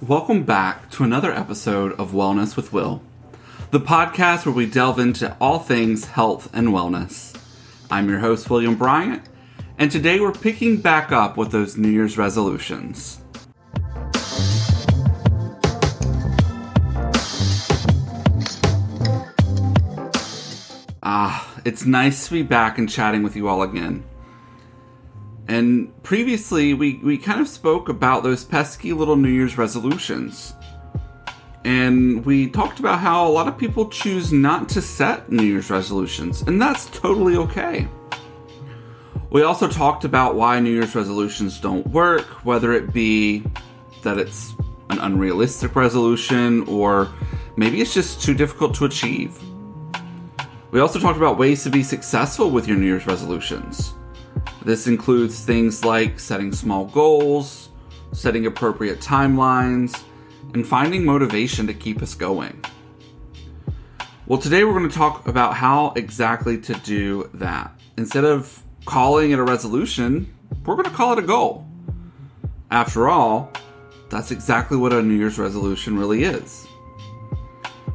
Welcome back to another episode of Wellness with Will, the podcast where we delve into all things health and wellness. I'm your host, William Bryant, and today we're picking back up with those New Year's resolutions. Ah, it's nice to be back and chatting with you all again. And previously, we, we kind of spoke about those pesky little New Year's resolutions. And we talked about how a lot of people choose not to set New Year's resolutions, and that's totally okay. We also talked about why New Year's resolutions don't work, whether it be that it's an unrealistic resolution or maybe it's just too difficult to achieve. We also talked about ways to be successful with your New Year's resolutions. This includes things like setting small goals, setting appropriate timelines, and finding motivation to keep us going. Well, today we're going to talk about how exactly to do that. Instead of calling it a resolution, we're going to call it a goal. After all, that's exactly what a New Year's resolution really is.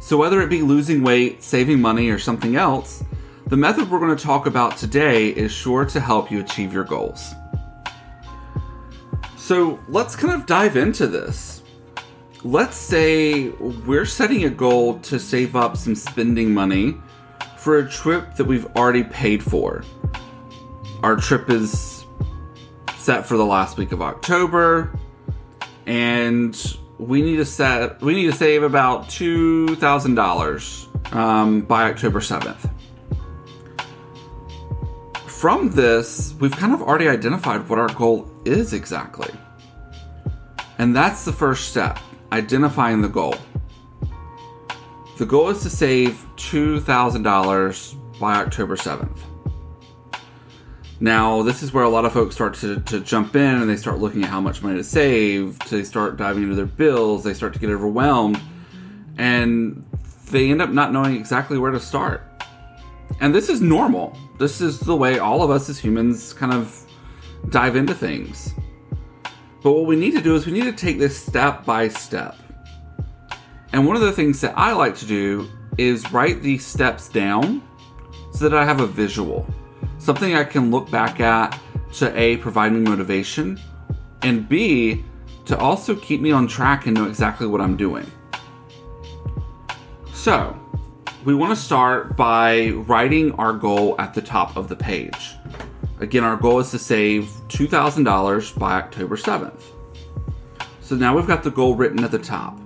So, whether it be losing weight, saving money, or something else, the method we're going to talk about today is sure to help you achieve your goals. So, let's kind of dive into this. Let's say we're setting a goal to save up some spending money for a trip that we've already paid for. Our trip is set for the last week of October, and we need to set we need to save about two thousand um, dollars by October seventh. From this, we've kind of already identified what our goal is exactly, and that's the first step: identifying the goal. The goal is to save two thousand dollars by October seventh. Now, this is where a lot of folks start to, to jump in and they start looking at how much money to save, they start diving into their bills, they start to get overwhelmed, and they end up not knowing exactly where to start. And this is normal. This is the way all of us as humans kind of dive into things. But what we need to do is we need to take this step by step. And one of the things that I like to do is write these steps down so that I have a visual something I can look back at to A, provide me motivation, and B, to also keep me on track and know exactly what I'm doing. So, we want to start by writing our goal at the top of the page. Again, our goal is to save $2,000 by October 7th. So now we've got the goal written at the top.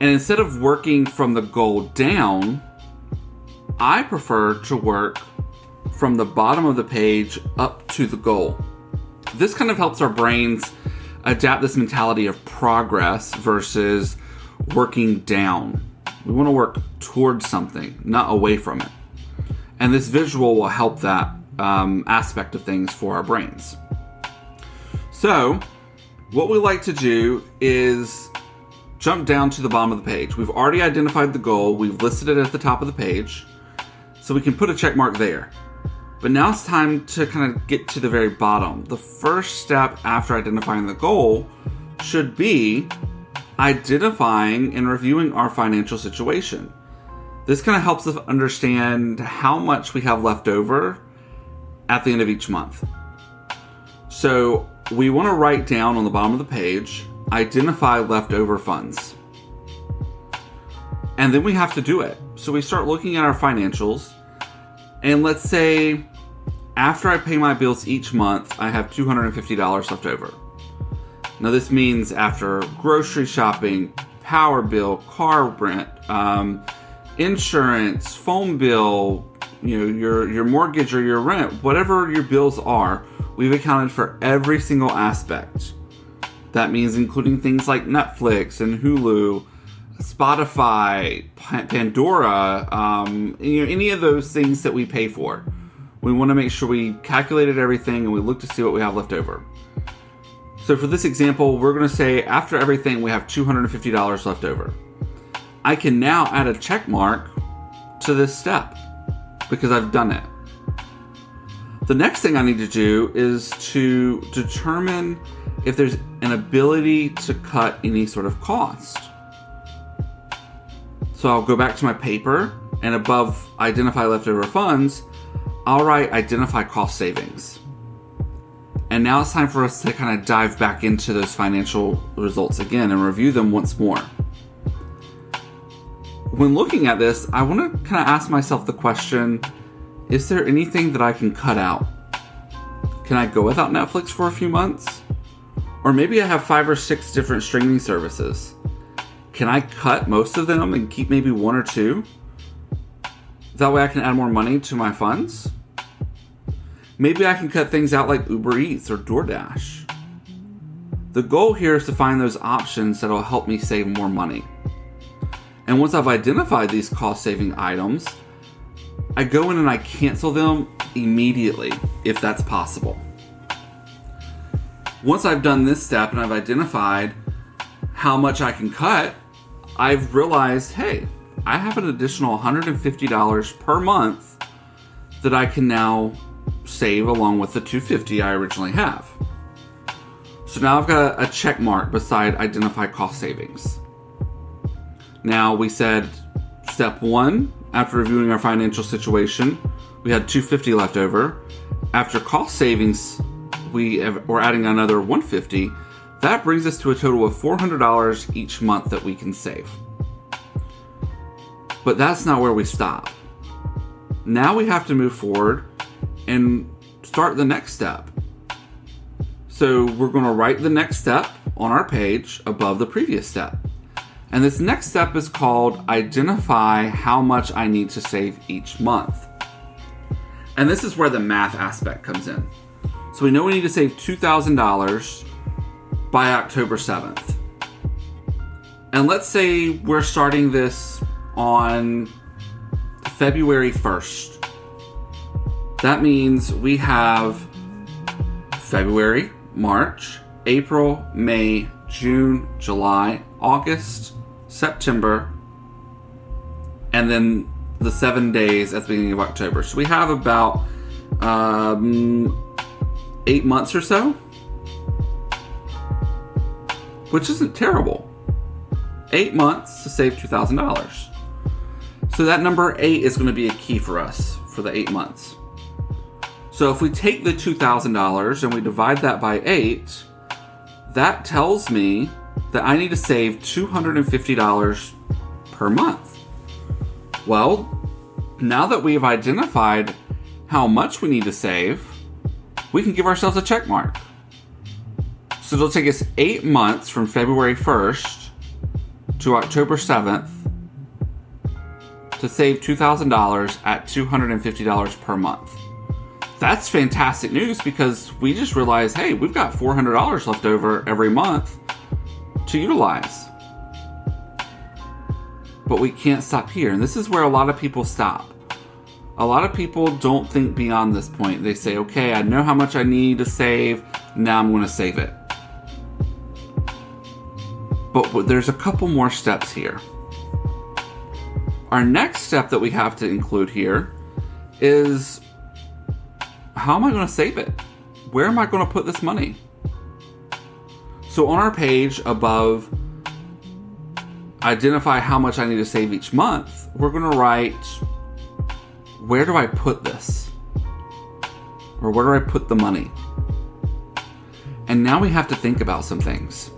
And instead of working from the goal down, I prefer to work from the bottom of the page up to the goal. This kind of helps our brains adapt this mentality of progress versus working down. We want to work towards something, not away from it. And this visual will help that um, aspect of things for our brains. So, what we like to do is jump down to the bottom of the page. We've already identified the goal, we've listed it at the top of the page, so we can put a check mark there. But now it's time to kind of get to the very bottom. The first step after identifying the goal should be identifying and reviewing our financial situation. This kind of helps us understand how much we have left over at the end of each month. So we want to write down on the bottom of the page, identify leftover funds. And then we have to do it. So we start looking at our financials. And let's say after I pay my bills each month, I have $250 left over. Now, this means after grocery shopping, power bill, car rent, um, insurance, phone bill, you know, your, your mortgage or your rent, whatever your bills are, we've accounted for every single aspect. That means including things like Netflix and Hulu, Spotify, Pandora, um, you know, any of those things that we pay for. We want to make sure we calculated everything and we look to see what we have left over. So for this example, we're going to say after everything, we have $250 left over. I can now add a check mark to this step because I've done it. The next thing I need to do is to determine if there's an ability to cut any sort of cost. So I'll go back to my paper and above identify leftover funds, I'll write identify cost savings. And now it's time for us to kind of dive back into those financial results again and review them once more. When looking at this, I want to kind of ask myself the question is there anything that I can cut out? Can I go without Netflix for a few months? Or maybe I have five or six different streaming services. Can I cut most of them and keep maybe one or two? That way I can add more money to my funds? Maybe I can cut things out like Uber Eats or DoorDash. The goal here is to find those options that will help me save more money. And once I've identified these cost saving items, I go in and I cancel them immediately if that's possible. Once I've done this step and I've identified how much I can cut, I've realized hey, I have an additional $150 per month that I can now save along with the 250 I originally have. So now I've got a check mark beside identify cost savings. Now we said step one, after reviewing our financial situation, we had 250 left over. After cost savings, we have, we're adding another 150. That brings us to a total of $400 each month that we can save. But that's not where we stop. Now we have to move forward and start the next step. So we're going to write the next step on our page above the previous step. And this next step is called identify how much I need to save each month. And this is where the math aspect comes in. So we know we need to save $2,000 by October 7th. And let's say we're starting this on February 1st. That means we have February, March, April, May, June, July, August, September, and then the seven days at the beginning of October. So we have about um, eight months or so, which isn't terrible. Eight months to save $2,000. So that number eight is going to be a key for us for the eight months. So if we take the $2,000 and we divide that by 8, that tells me that I need to save $250 per month. Well, now that we have identified how much we need to save, we can give ourselves a check mark. So it'll take us 8 months from February 1st to October 7th to save $2,000 at $250 per month that's fantastic news because we just realized hey, we've got $400 left over every month to utilize. But we can't stop here. And this is where a lot of people stop. A lot of people don't think beyond this point. They say, okay, I know how much I need to save. Now I'm going to save it. But there's a couple more steps here. Our next step that we have to include here is how am I going to save it? Where am I going to put this money? So on our page above identify how much I need to save each month, we're going to write where do I put this? Or where do I put the money? And now we have to think about some things.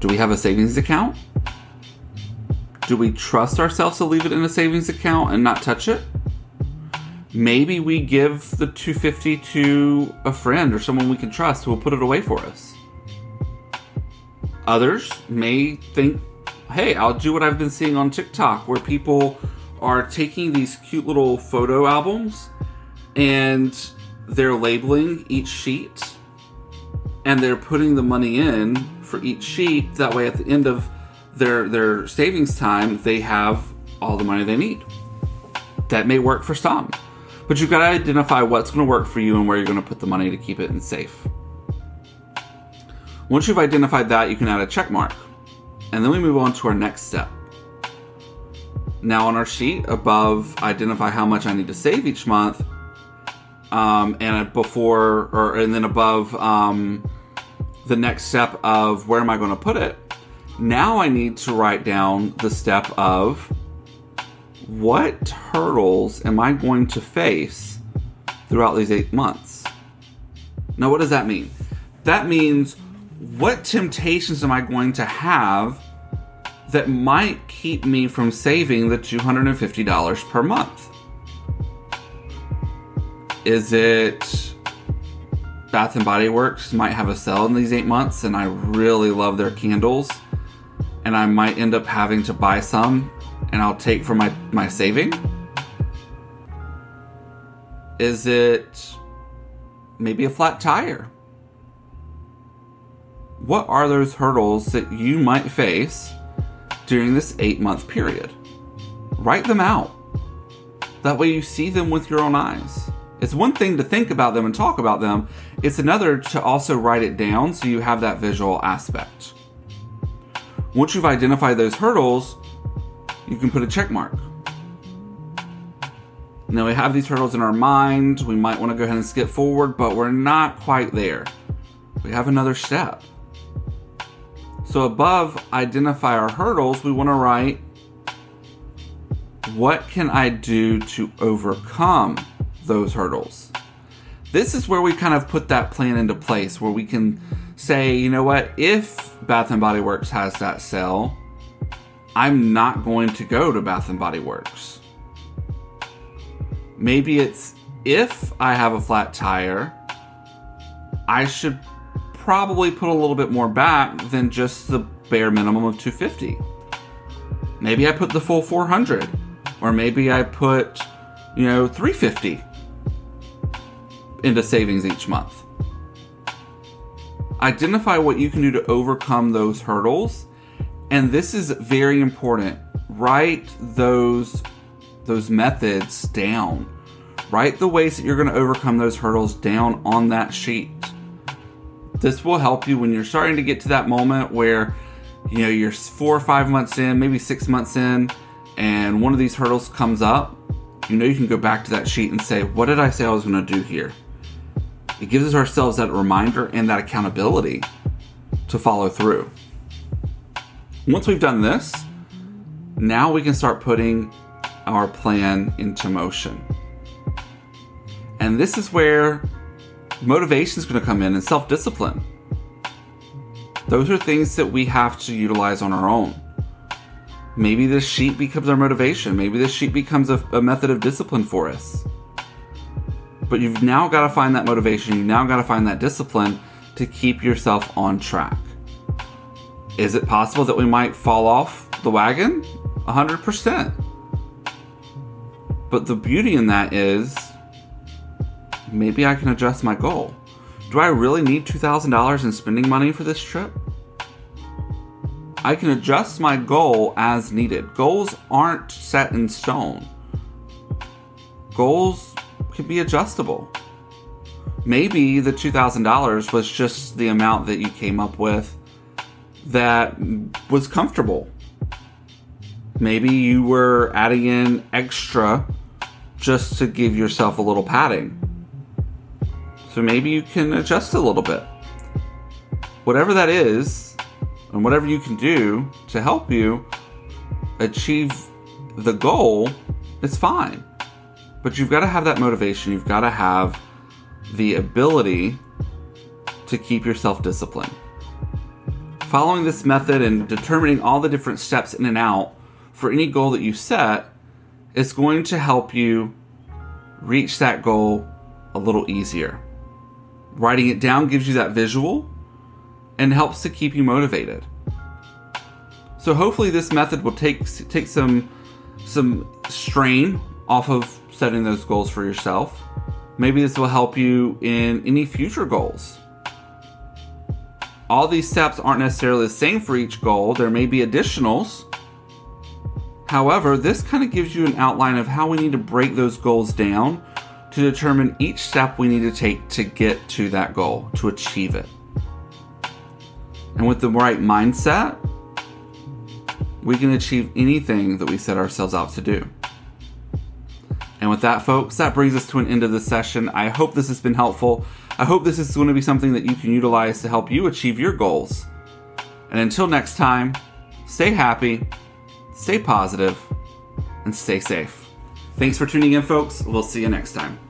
Do we have a savings account? Do we trust ourselves to leave it in a savings account and not touch it? Maybe we give the 250 to a friend or someone we can trust who will put it away for us. Others may think, hey, I'll do what I've been seeing on TikTok where people are taking these cute little photo albums and they're labeling each sheet and they're putting the money in for each sheet. That way, at the end of their, their savings time, they have all the money they need. That may work for some. But you've got to identify what's going to work for you and where you're going to put the money to keep it in safe. Once you've identified that, you can add a check mark. And then we move on to our next step. Now on our sheet above, identify how much I need to save each month. Um, and before, or and then above, um, the next step of where am I going to put it, now I need to write down the step of what hurdles am I going to face throughout these eight months? Now, what does that mean? That means what temptations am I going to have that might keep me from saving the $250 per month? Is it Bath and Body Works might have a sale in these eight months and I really love their candles and I might end up having to buy some and I'll take from my, my saving? Is it maybe a flat tire? What are those hurdles that you might face during this eight month period? Write them out. That way you see them with your own eyes. It's one thing to think about them and talk about them, it's another to also write it down so you have that visual aspect. Once you've identified those hurdles, you can put a check mark. Now we have these hurdles in our mind. We might want to go ahead and skip forward, but we're not quite there. We have another step. So above identify our hurdles, we want to write what can I do to overcome those hurdles? This is where we kind of put that plan into place where we can say, you know what, if Bath and Body Works has that sale, I'm not going to go to Bath and Body Works. Maybe it's if I have a flat tire, I should probably put a little bit more back than just the bare minimum of 250. Maybe I put the full 400 or maybe I put, you know, 350 into savings each month. Identify what you can do to overcome those hurdles. And this is very important. Write those those methods down. Write the ways that you're going to overcome those hurdles down on that sheet. This will help you when you're starting to get to that moment where you know you're 4 or 5 months in, maybe 6 months in, and one of these hurdles comes up. You know you can go back to that sheet and say, "What did I say I was going to do here?" It gives us ourselves that reminder and that accountability to follow through. Once we've done this, now we can start putting our plan into motion. And this is where motivation is going to come in and self discipline. Those are things that we have to utilize on our own. Maybe this sheet becomes our motivation. Maybe this sheet becomes a, a method of discipline for us. But you've now got to find that motivation, you've now got to find that discipline to keep yourself on track. Is it possible that we might fall off the wagon? 100%. But the beauty in that is maybe I can adjust my goal. Do I really need $2,000 in spending money for this trip? I can adjust my goal as needed. Goals aren't set in stone. Goals can be adjustable. Maybe the $2,000 was just the amount that you came up with that was comfortable. Maybe you were adding in extra just to give yourself a little padding. So maybe you can adjust a little bit. Whatever that is, and whatever you can do to help you achieve the goal, it's fine. But you've got to have that motivation. You've got to have the ability to keep yourself disciplined. Following this method and determining all the different steps in and out for any goal that you set is going to help you reach that goal a little easier. Writing it down gives you that visual and helps to keep you motivated. So hopefully this method will take take some some strain off of setting those goals for yourself. Maybe this will help you in any future goals. All these steps aren't necessarily the same for each goal, there may be additionals. However, this kind of gives you an outline of how we need to break those goals down to determine each step we need to take to get to that goal, to achieve it. And with the right mindset, we can achieve anything that we set ourselves out to do. And with that, folks, that brings us to an end of the session. I hope this has been helpful. I hope this is going to be something that you can utilize to help you achieve your goals. And until next time, stay happy, stay positive, and stay safe. Thanks for tuning in, folks. We'll see you next time.